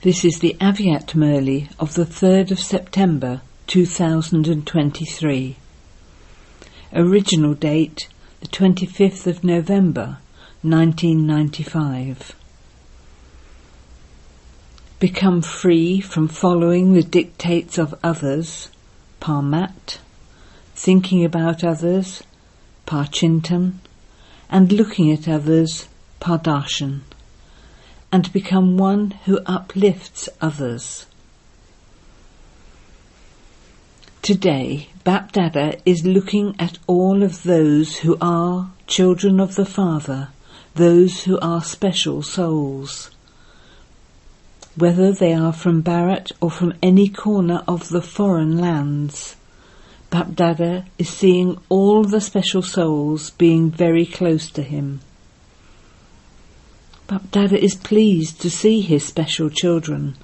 This is the Avyakt Murli of the 3rd of September 2023. Original date the 25th of November 1995. Become free from following the dictates of others, Parmat, thinking about others, Parchintan, and looking at others, Pardarshan and become one who uplifts others. Today, Bapdada is looking at all of those who are children of the Father, those who are special souls. Whether they are from Bharat or from any corner of the foreign lands, Bapdada is seeing all the special souls being very close to him. But Dada is pleased to see his special children.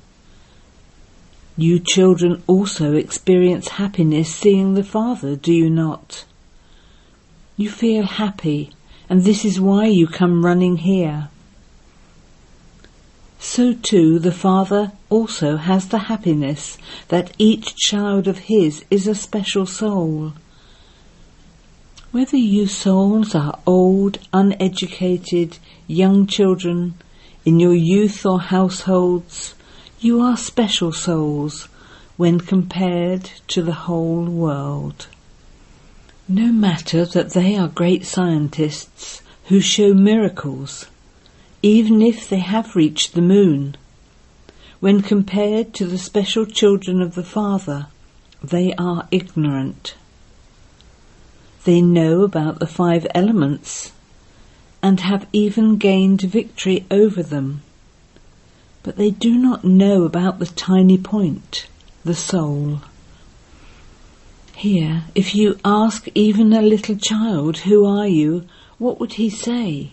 You children also experience happiness seeing the Father, do you not? You feel happy, and this is why you come running here. So too the Father also has the happiness that each child of his is a special soul. Whether you souls are old, uneducated, young children, in your youth or households, you are special souls when compared to the whole world. No matter that they are great scientists who show miracles, even if they have reached the moon, when compared to the special children of the Father, they are ignorant. They know about the five elements and have even gained victory over them. But they do not know about the tiny point, the soul. Here, if you ask even a little child, Who are you? what would he say?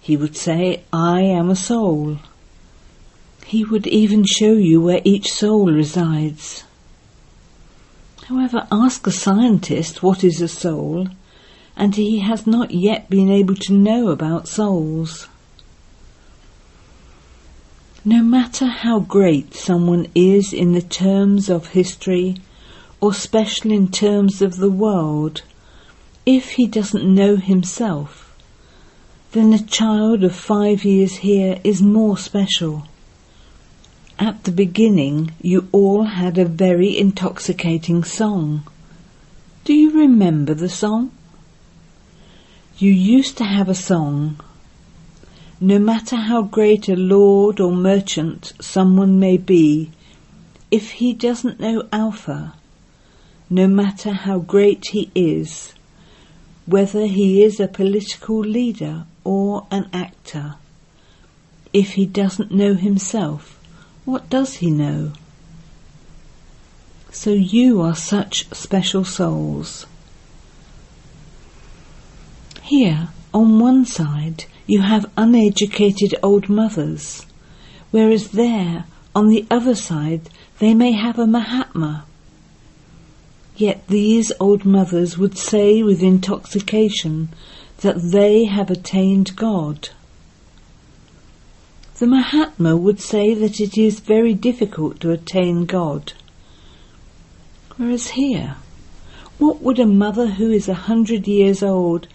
He would say, I am a soul. He would even show you where each soul resides. However, ask a scientist what is a soul, and he has not yet been able to know about souls. No matter how great someone is in the terms of history, or special in terms of the world, if he doesn't know himself, then a child of five years here is more special. At the beginning, you all had a very intoxicating song. Do you remember the song? You used to have a song. No matter how great a lord or merchant someone may be, if he doesn't know Alpha, no matter how great he is, whether he is a political leader or an actor, if he doesn't know himself, what does he know? So you are such special souls. Here, on one side, you have uneducated old mothers, whereas there, on the other side, they may have a Mahatma. Yet these old mothers would say with intoxication that they have attained God. The Mahatma would say that it is very difficult to attain God. Whereas here, what would a mother who is a hundred years old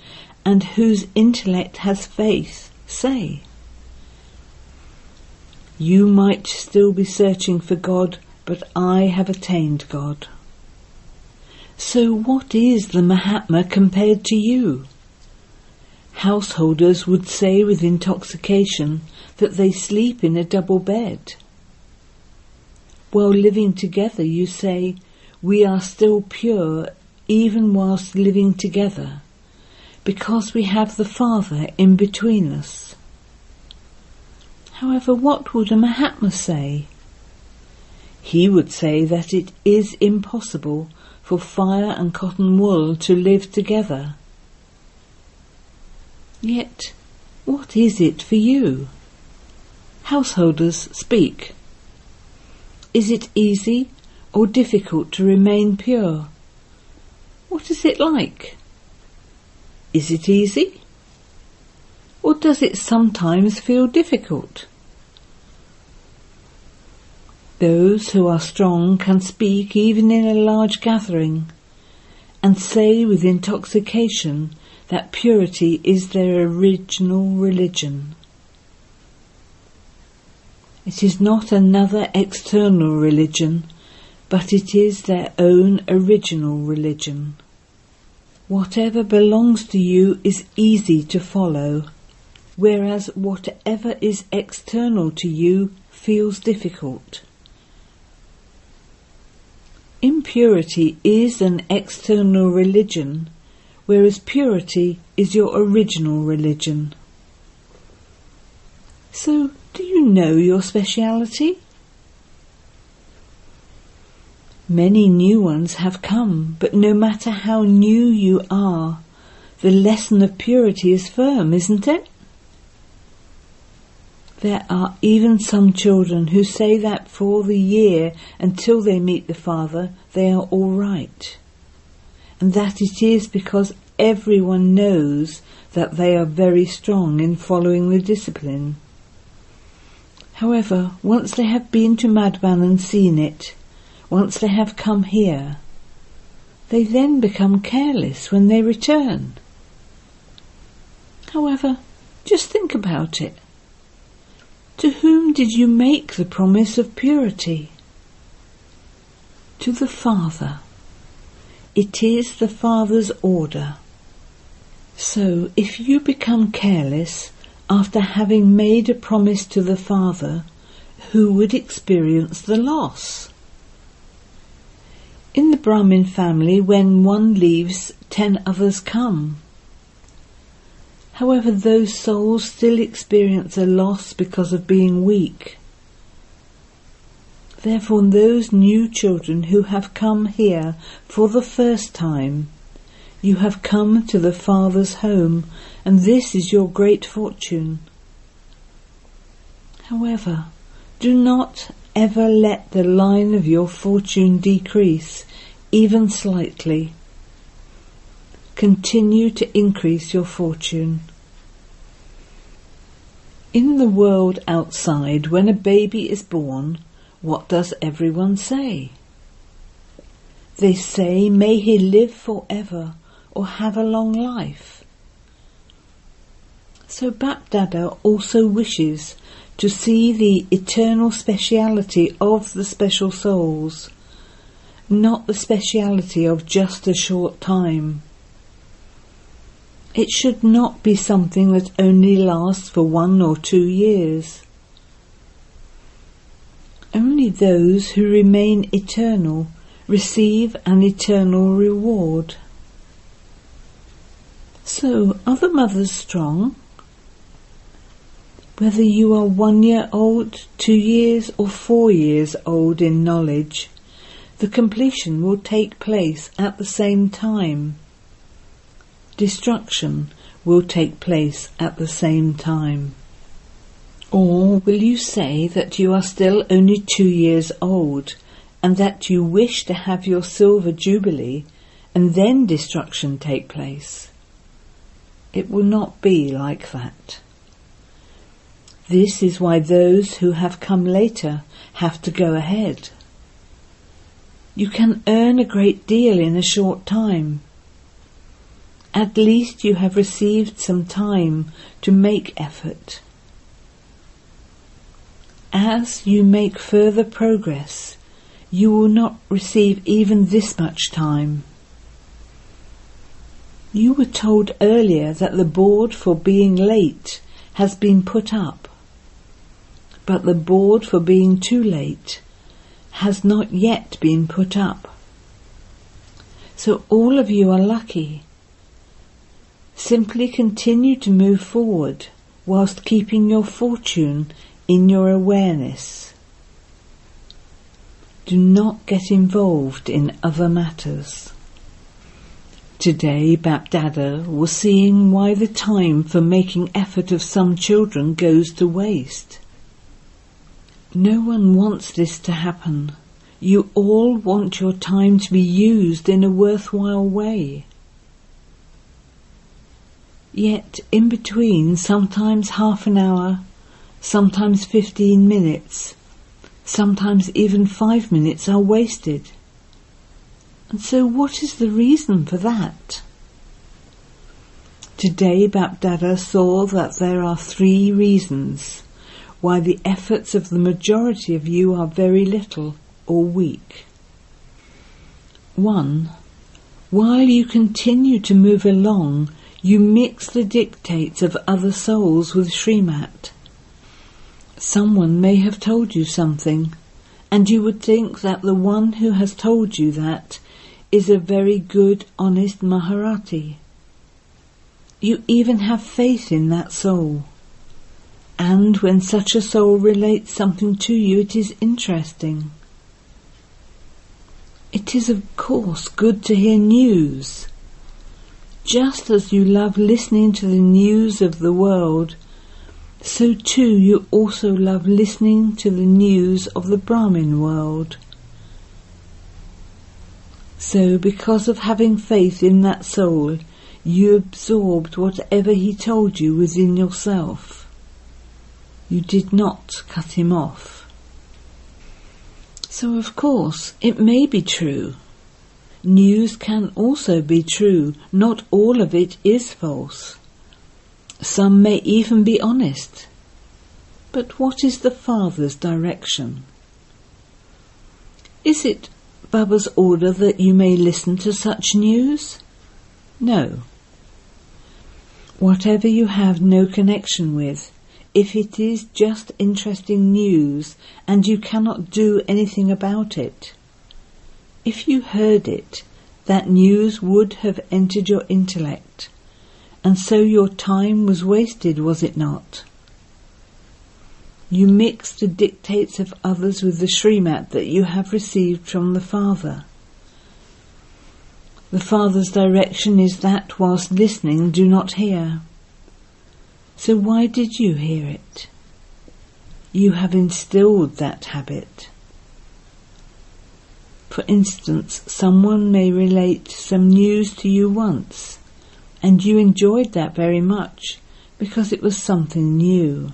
and whose intellect has faith say? You might still be searching for God, but I have attained God. So what is the Mahatma compared to you? Householders would say with intoxication that they sleep in a double bed. While living together, you say, we are still pure even whilst living together, because we have the Father in between us. However, what would a Mahatma say? He would say that it is impossible for fire and cotton wool to live together. Yet, what is it for you? Householders speak. Is it easy or difficult to remain pure? What is it like? Is it easy? Or does it sometimes feel difficult? Those who are strong can speak even in a large gathering and say with intoxication that purity is their original religion. It is not another external religion, but it is their own original religion. Whatever belongs to you is easy to follow, whereas whatever is external to you feels difficult. Impurity is an external religion, whereas purity is your original religion. So, do you know your speciality? Many new ones have come, but no matter how new you are, the lesson of purity is firm, isn't it? There are even some children who say that for the year until they meet the Father, they are all right. And that it is because everyone knows that they are very strong in following the discipline. However, once they have been to Madhuban and seen it, once they have come here, they then become careless when they return. However, just think about it. To whom did you make the promise of purity? To the Father. It is the Father's order. So if you become careless after having made a promise to the Father, who would experience the loss? In the Brahmin family, when one leaves, ten others come. However, those souls still experience a loss because of being weak. Therefore, those new children who have come here for the first time, you have come to the Father's home, and this is your great fortune. However, do not ever let the line of your fortune decrease, even slightly. Continue to increase your fortune. In the world outside, when a baby is born, what does everyone say? They say, may he live forever or have a long life. So Bapdada also wishes to see the eternal speciality of the special souls, not the speciality of just a short time. It should not be something that only lasts for one or two years. Only those who remain eternal receive an eternal reward. So, are the mothers strong? Whether you are one year old, two years, or four years old in knowledge, the completion will take place at the same time. Destruction will take place at the same time. Or will you say that you are still only two years old and that you wish to have your silver jubilee and then destruction take place? It will not be like that. This is why those who have come later have to go ahead. You can earn a great deal in a short time. At least you have received some time to make effort. As you make further progress, you will not receive even this much time. You were told earlier that the board for being late has been put up but the board for being too late has not yet been put up. So all of you are lucky. Simply continue to move forward whilst keeping your fortune in your awareness. Do not get involved in other matters. Today, Bapdada was seeing why the time for making effort of some children goes to waste. No one wants this to happen. You all want your time to be used in a worthwhile way. Yet in between, sometimes half an hour, sometimes 15 minutes, Sometimes even five minutes are wasted. And so what is the reason for that? Today Bapdada saw that there are three reasons why the efforts of the majority of you are very little or weak. 1. While you continue to move along, you mix the dictates of other souls with Srimat. Someone may have told you something, and you would think that the one who has told you that is a very good, honest Maharathi. You even have faith in that soul. And when such a soul relates something to you, it is interesting. It is, of course, good to hear news. Just as you love listening to the news of the world, so too you also love listening to the news of the Brahmin world. So, because of having faith in that soul, you absorbed whatever he told you within yourself. You did not cut him off. So, of course, it may be true. News can also be true. Not all of it is false. Some may even be honest. But what is the Father's direction? Is it Baba's order that you may listen to such news? No. Whatever you have no connection with, if it is just interesting news and you cannot do anything about it, if you heard it, that news would have entered your intellect, and so your time was wasted, was it not? You mix the dictates of others with the Srimat that you have received from the Father. The Father's direction is that whilst listening do not hear. So why did you hear it? You have instilled that habit. For instance, someone may relate some news to you once, and you enjoyed that very much because it was something new.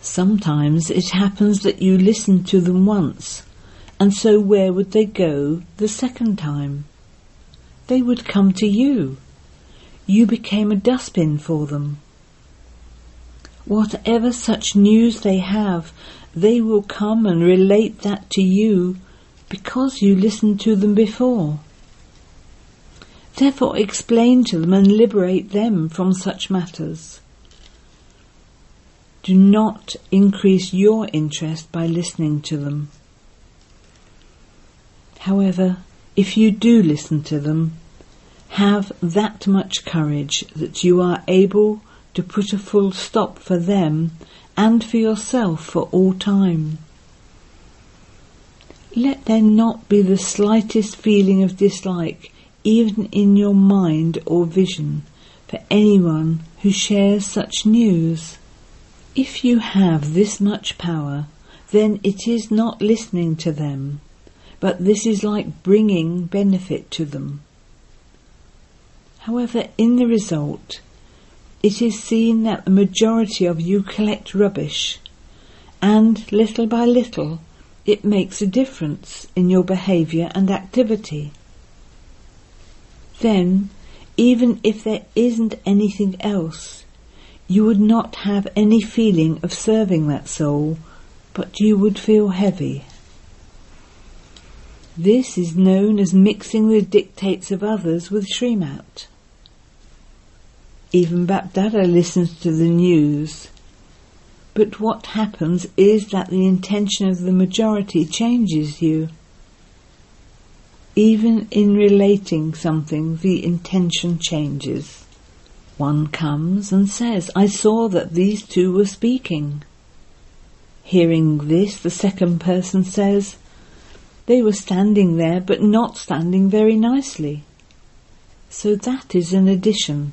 Sometimes it happens that you listen to them once, and so where would they go the second time? They would come to you. You became a dustbin for them. Whatever such news they have, they will come and relate that to you because you listened to them before. Therefore explain to them and liberate them from such matters. Do not increase your interest by listening to them. However, if you do listen to them, have that much courage that you are able to put a full stop for them and for yourself for all time. Let there not be the slightest feeling of dislike, even in your mind or vision, for anyone who shares such news. If you have this much power, then it is not listening to them, but this is like bringing benefit to them. However, in the result, it is seen that the majority of you collect rubbish, and little by little it makes a difference in your behaviour and activity. Then, even if there isn't anything else, you would not have any feeling of serving that soul, but you would feel heavy. This is known as mixing the dictates of others with Srimat. Even Bapdada listens to the news. But what happens is that the intention of the majority changes you. Even in relating something, the intention changes. One comes and says, I saw that these two were speaking. Hearing this, the second person says, They were standing there, but not standing very nicely. So that is an addition.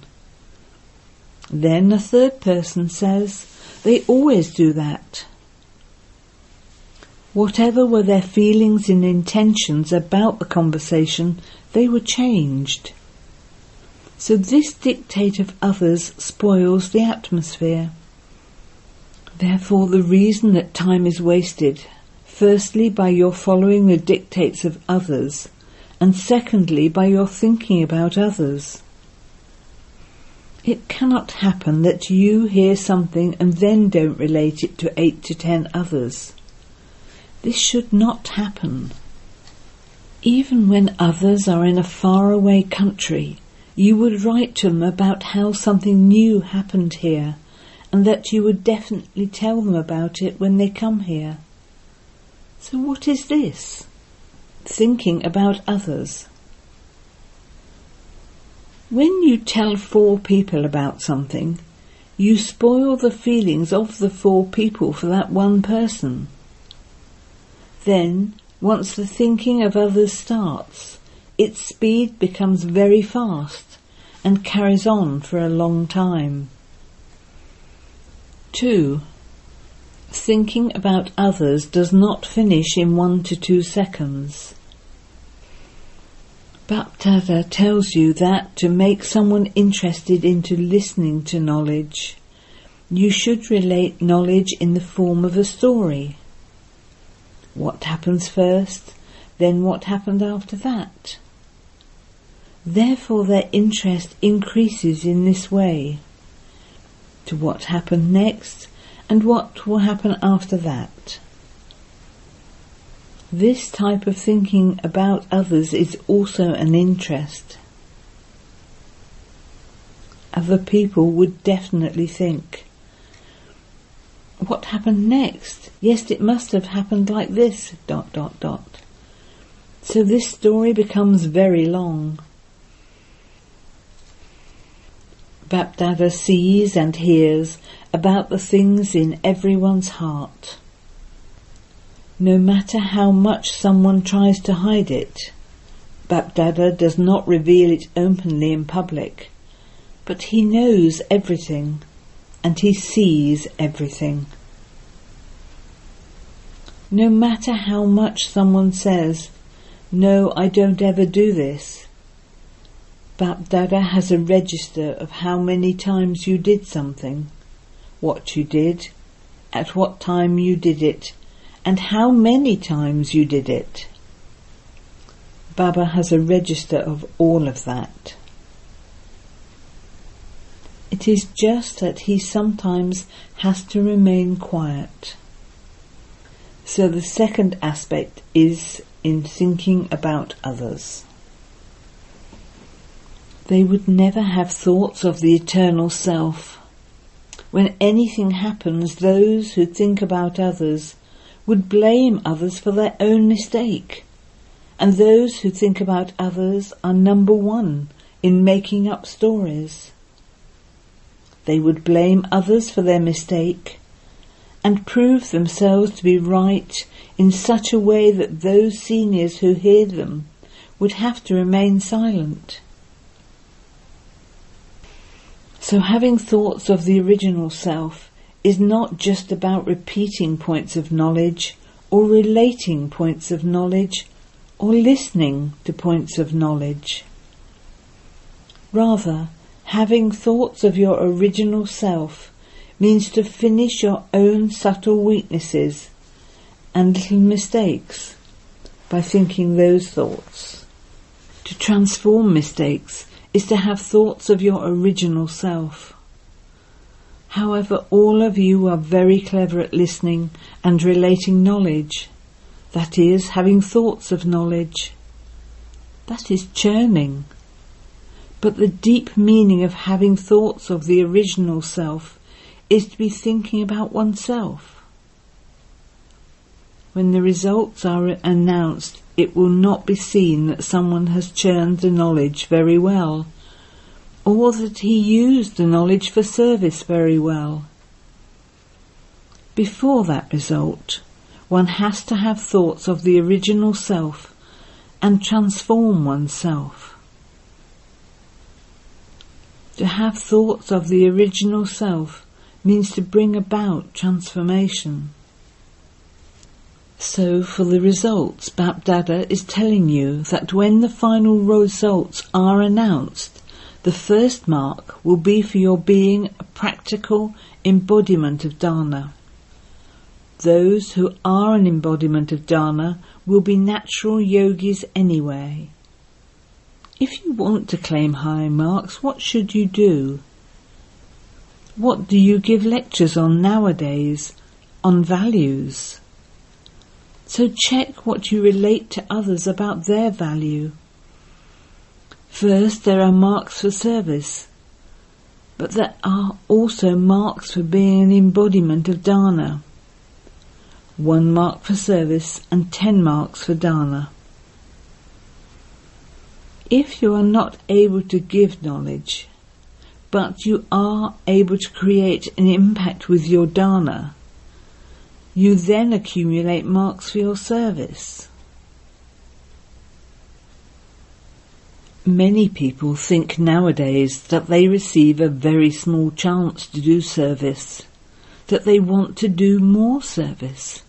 Then a third person says, They always do that. Whatever were their feelings and intentions about the conversation, they were changed. So this dictate of others spoils the atmosphere. Therefore, the reason that time is wasted Firstly, by your following the dictates of others, and secondly, by your thinking about others. It cannot happen that you hear something and then don't relate it to eight to ten others. This should not happen. Even when others are in a faraway country, you would write to them about how something new happened here and that you would definitely tell them about it when they come here. So what is this? Thinking about others. When you tell four people about something, you spoil the feelings of the four people for that one person. Then, once the thinking of others starts, its speed becomes very fast and carries on for a long time. 2. Thinking about others does not finish in one to two seconds. Bapdada tells you that to make someone interested into listening to knowledge, you should relate knowledge in the form of a story. What happens first, then what happened after that. Therefore their interest increases in this way to what happened next and what will happen after that. This type of thinking about others is also an interest. Other people would definitely think, what happened next? Yes, it must have happened like this, dot, dot, dot. So this story becomes very long. Bapdada sees and hears about the things in everyone's heart. No matter how much someone tries to hide it, Bapdada does not reveal it openly in public, but he knows everything and he sees everything. No matter how much someone says, no, I don't ever do this, Bapdada has a register of how many times you did something, what you did, at what time you did it, and how many times you did it. Baba has a register of all of that. It is just that he sometimes has to remain quiet. So the second aspect is in thinking about others. They would never have thoughts of the eternal self. When anything happens, those who think about others would blame others for their own mistake. And those who think about others are number one in making up stories. They would blame others for their mistake and prove themselves to be right in such a way that those seniors who hear them would have to remain silent. So having thoughts of the original self is not just about repeating points of knowledge or relating points of knowledge or listening to points of knowledge. Rather, having thoughts of your original self means to finish your own subtle weaknesses and little mistakes by thinking those thoughts. To transform mistakes is to have thoughts of your original self. However, all of you are very clever at listening and relating knowledge. That is, having thoughts of knowledge. That is churning. But the deep meaning of having thoughts of the original self is to be thinking about oneself. When the results are announced, it will not be seen that someone has churned the knowledge very well, or that he used the knowledge for service very well. Before that result, one has to have thoughts of the original self and transform oneself. To have thoughts of the original self means to bring about transformation. So for the results, Bapdada is telling you that when the final results are announced, the first mark will be for your being a practical embodiment of Dharma. those who are an embodiment of Dharma will be natural yogis anyway. If you want to claim high marks, what should you do? What do you give lectures on nowadays? On values. So check what you relate to others about their value. First, there are marks for service, but there are also marks for being an embodiment of dharna. One mark for service and ten marks for dharna. If you are not able to give knowledge, but you are able to create an impact with your dharna, you then accumulate marks for your service. Many people think nowadays that they receive a very small chance to do service, that they want to do more service.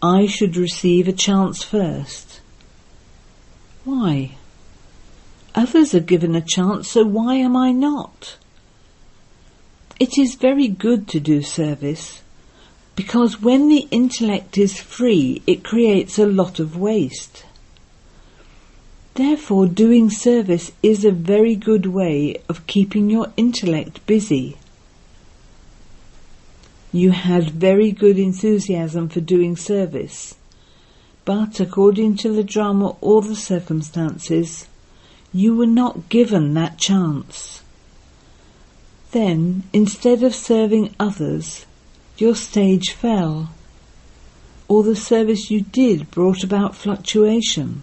I should receive a chance first. Why? Others are given a chance, so why am I not? It is very good to do service, because when the intellect is free, it creates a lot of waste. Therefore, doing service is a very good way of keeping your intellect busy. You had very good enthusiasm for doing service, but according to the drama or the circumstances, you were not given that chance. Then, instead of serving others, your stage fell, or the service you did brought about fluctuation.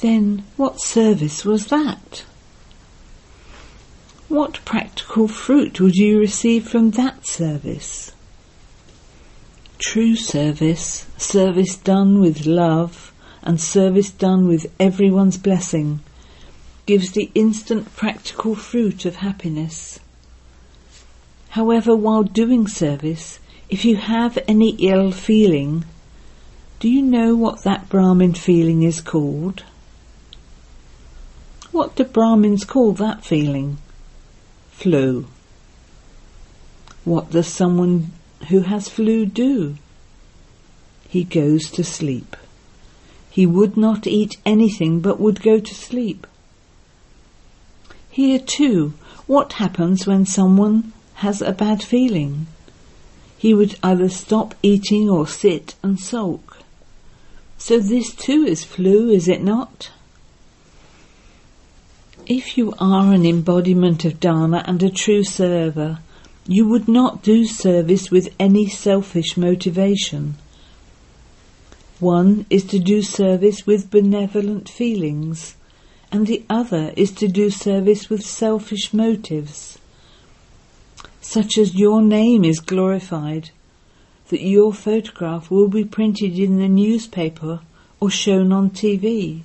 Then what service was that? What practical fruit would you receive from that service? True service, service done with love, and service done with everyone's blessing, gives the instant practical fruit of happiness. However, while doing service, if you have any ill feeling, do you know what that Brahmin feeling is called? What do Brahmins call that feeling? Flu. What does someone who has flu do? He goes to sleep. He would not eat anything but would go to sleep. Here too, what happens when someone has a bad feeling. He would either stop eating or sit and sulk. So this too is flu, is it not? If you are an embodiment of Dharma and a true server, you would not do service with any selfish motivation. One is to do service with benevolent feelings, and the other is to do service with selfish motives such as your name is glorified, that your photograph will be printed in the newspaper or shown on TV,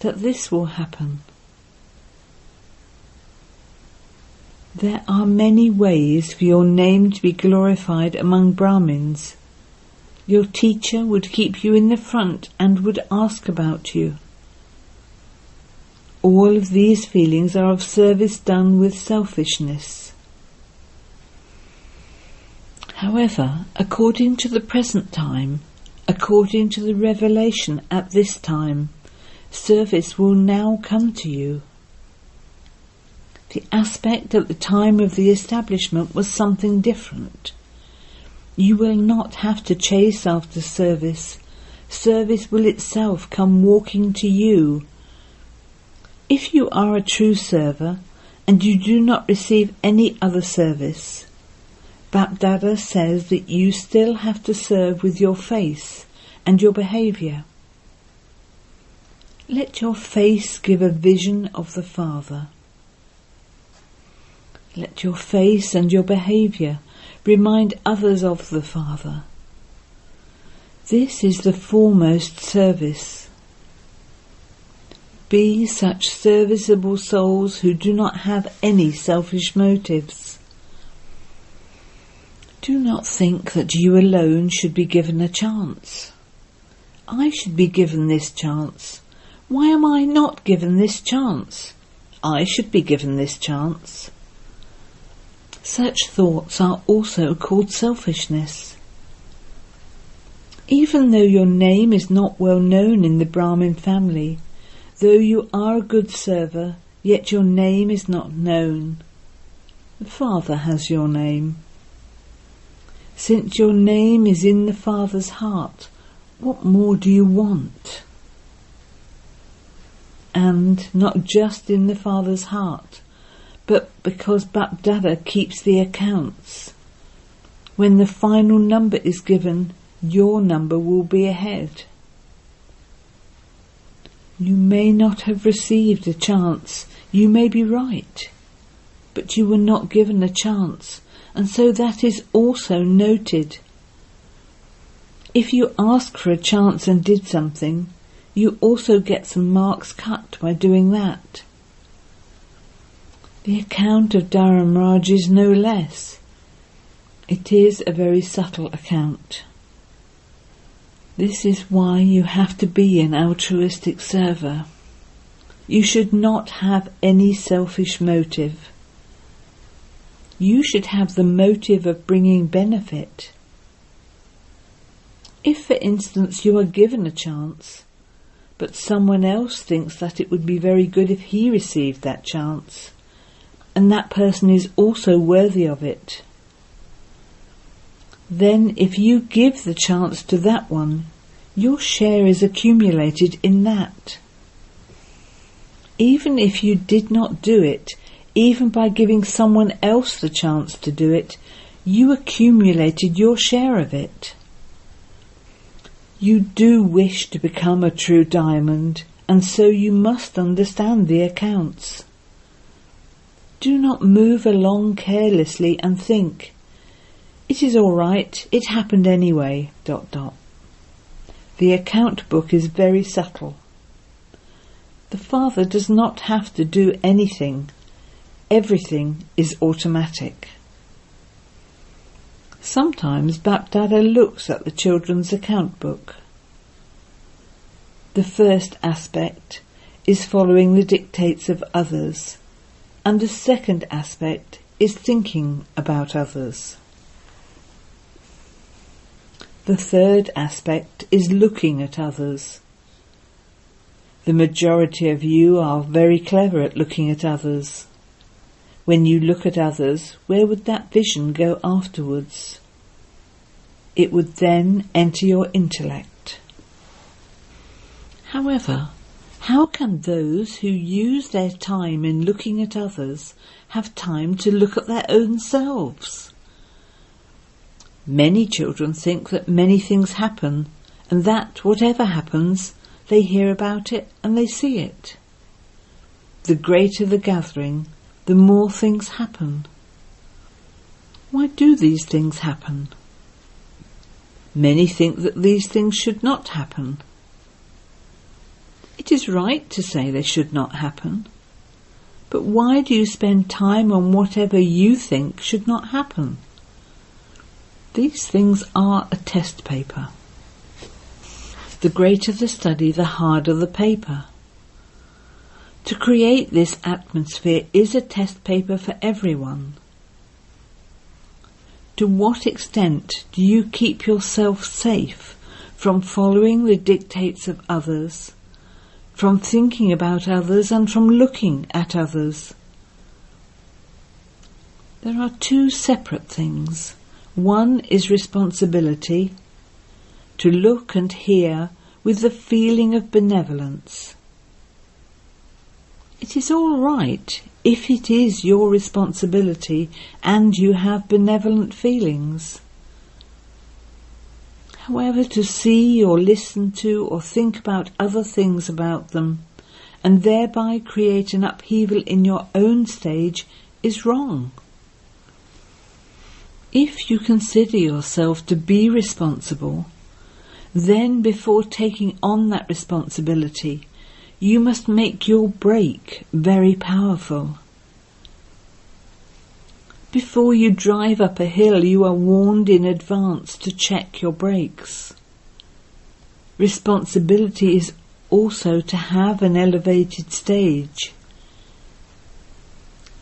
that this will happen. There are many ways for your name to be glorified among Brahmins. Your teacher would keep you in the front and would ask about you. All of these feelings are of service done with selfishness. However, according to the present time, according to the revelation at this time, service will now come to you. The aspect at the time of the establishment was something different. You will not have to chase after service. Service will itself come walking to you. If you are a true server and you do not receive any other service, BapDada says that you still have to serve with your face and your behaviour. Let your face give a vision of the Father. Let your face and your behaviour remind others of the Father. This is the foremost service. Be such serviceable souls who do not have any selfish motives. Do not think that you alone should be given a chance. I should be given this chance. Why am I not given this chance? I should be given this chance. Such thoughts are also called selfishness. Even though your name is not well known in the Brahmin family, though you are a good server, yet your name is not known. The Father has your name. Since your name is in the Father's heart, what more do you want? And not just in the Father's heart, but because Bapdada keeps the accounts. When the final number is given, your number will be ahead. You may not have received a chance, you may be right, but you were not given a chance, and so that is also noted. If you ask for a chance and did something, you also get some marks cut by doing that. The account of Dharamraj is no less. It is a very subtle account. This is why you have to be an altruistic server. You should not have any selfish motive. You should have the motive of bringing benefit. If, for instance, you are given a chance, but someone else thinks that it would be very good if he received that chance, and that person is also worthy of it, then if you give the chance to that one, your share is accumulated in that. Even if you did not do it, even by giving someone else the chance to do it, you accumulated your share of it. You do wish to become a true diamond, and so you must understand the accounts. Do not move along carelessly and think, it is all right, it happened anyway, dot dot. The account book is very subtle. The father does not have to do anything. Everything is automatic. Sometimes Bapdada looks at the children's account book. The first aspect is following the dictates of others, and the second aspect is thinking about others. The third aspect is looking at others. The majority of you are very clever at looking at others. When you look at others, where would that vision go afterwards? It would then enter your intellect. However, how can those who use their time in looking at others have time to look at their own selves? Many children think that many things happen and that whatever happens, they hear about it and they see it. The greater the gathering, the more things happen. Why do these things happen? Many think that these things should not happen. It is right to say they should not happen. But why do you spend time on whatever you think should not happen? These things are a test paper. The greater the study, the harder the paper. To create this atmosphere is a test paper for everyone. To what extent do you keep yourself safe from following the dictates of others, from thinking about others and from looking at others? There are two separate things. One is responsibility to look and hear with the feeling of benevolence. It is all right if it is your responsibility and you have benevolent feelings. However, to see or listen to or think about other things about them and thereby create an upheaval in your own stage is wrong. If you consider yourself to be responsible, then before taking on that responsibility, you must make your brake very powerful. Before you drive up a hill, you are warned in advance to check your brakes. Responsibility is also to have an elevated stage.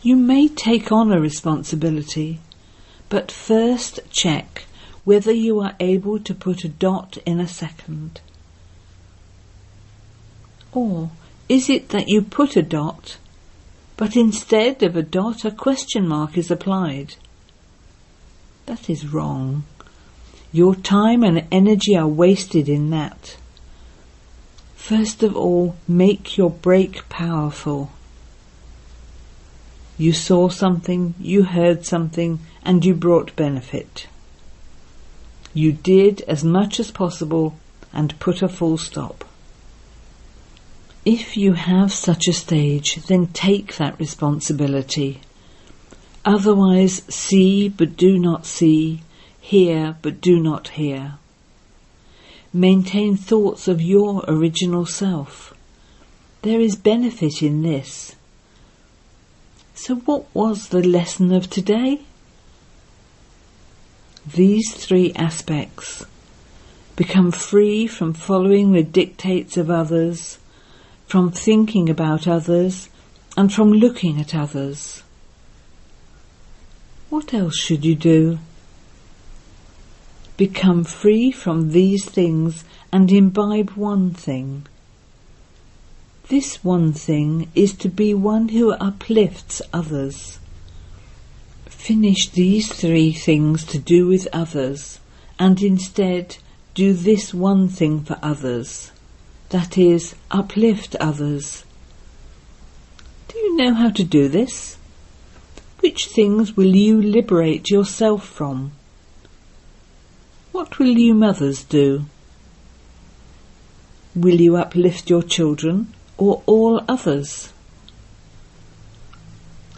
You may take on a responsibility, but first check whether you are able to put a dot in a second. Or is it that you put a dot, but instead of a dot a question mark is applied? That is wrong. Your time and energy are wasted in that. First of all, make your brake powerful. You saw something, you heard something, and you brought benefit. You did as much as possible and put a full stop. If you have such a stage, then take that responsibility. Otherwise, see but do not see, hear but do not hear. Maintain thoughts of your original self. There is benefit in this. So, what was the lesson of today? These three aspects become free from following the dictates of others, from thinking about others, and from looking at others. What else should you do? become free from these things and imbibe one thing. This one thing is to be one who uplifts others. Finish these three things to do with others and instead do this one thing for others. That is, uplift others. Do you know how to do this? Which things will you liberate yourself from? What will you mothers do? Will you uplift your children or all others?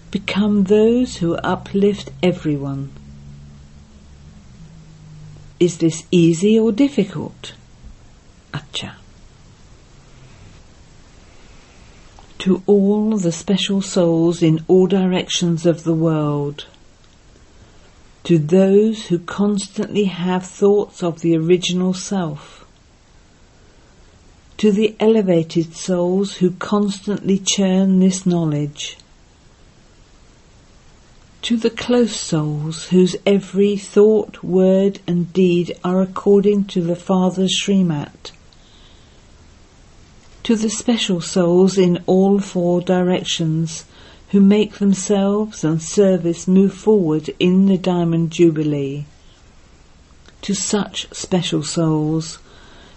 Become those who uplift everyone. Is this easy or difficult? Acha. To all the special souls in all directions of the world, to those who constantly have thoughts of the original self, to the elevated souls who constantly churn this knowledge, to the close souls whose every thought, word and deed are according to the Father's Srimat, to the special souls in all four directions who make themselves and service move forward in the Diamond Jubilee. To such special souls,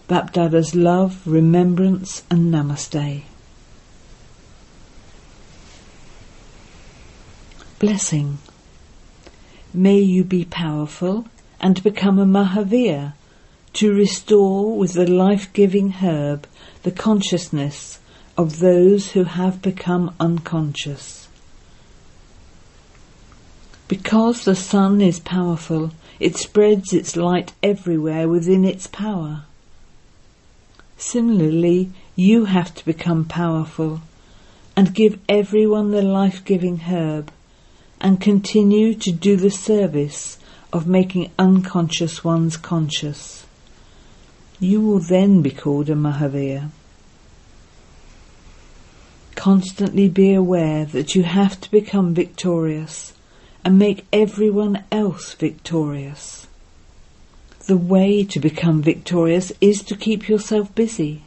Bapdada's love, remembrance and namaste. Blessing. May you be powerful and become a Mahavir to restore with the life-giving herb the consciousness of those who have become unconscious. Because the sun is powerful, it spreads its light everywhere within its power. Similarly, you have to become powerful and give everyone the life-giving herb and continue to do the service of making unconscious ones conscious. You will then be called a Mahavir. Constantly be aware that you have to become victorious and make everyone else victorious. The way to become victorious is to keep yourself busy.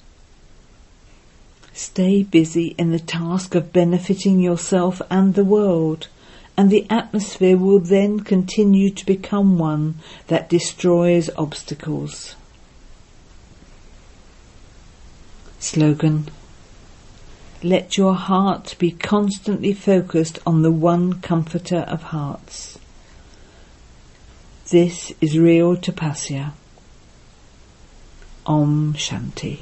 Stay busy in the task of benefiting yourself and the world, and the atmosphere will then continue to become one that destroys obstacles. Slogan let your heart be constantly focused on the one comforter of hearts. This is real tapasya. Om Shanti.